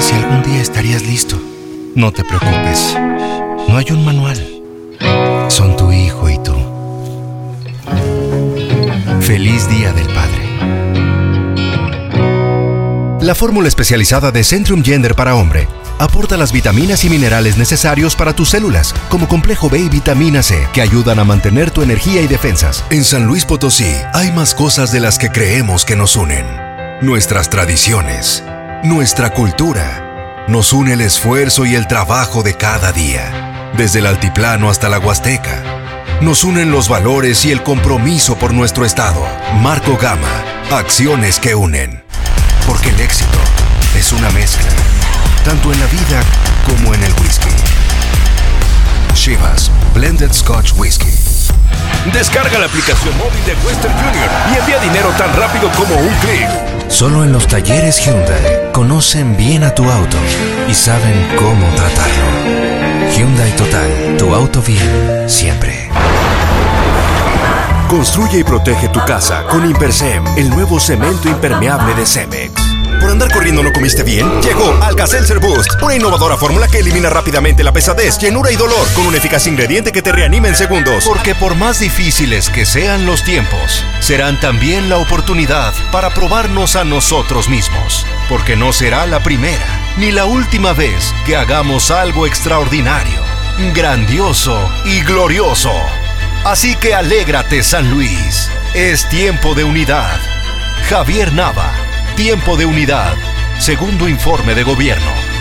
si algún día estarías listo. No te preocupes. No hay un manual. Son tu hijo y tú. Feliz Día del Padre. La fórmula especializada de Centrum Gender para hombre aporta las vitaminas y minerales necesarios para tus células, como complejo B y vitamina C, que ayudan a mantener tu energía y defensas. En San Luis Potosí hay más cosas de las que creemos que nos unen. Nuestras tradiciones, nuestra cultura. Nos une el esfuerzo y el trabajo de cada día, desde el altiplano hasta la Huasteca. Nos unen los valores y el compromiso por nuestro Estado. Marco Gama, acciones que unen. Porque el éxito es una mezcla tanto en la vida como en el whisky. Chivas Blended Scotch Whisky. Descarga la aplicación móvil de Western Junior y envía dinero tan rápido como un clic. Solo en los talleres Hyundai conocen bien a tu auto y saben cómo tratarlo. Hyundai Total, tu auto bien, siempre. Construye y protege tu casa con Impersem, el nuevo cemento impermeable de Cemex. ¿Por andar corriendo no comiste bien? Llegó Alka-Seltzer Boost, una innovadora fórmula que elimina rápidamente la pesadez, llenura y dolor con un eficaz ingrediente que te reanima en segundos. Porque por más difíciles que sean los tiempos, serán también la oportunidad para probarnos a nosotros mismos. Porque no será la primera ni la última vez que hagamos algo extraordinario, grandioso y glorioso. Así que alégrate, San Luis. Es tiempo de unidad. Javier Nava. Tiempo de unidad. Segundo informe de gobierno.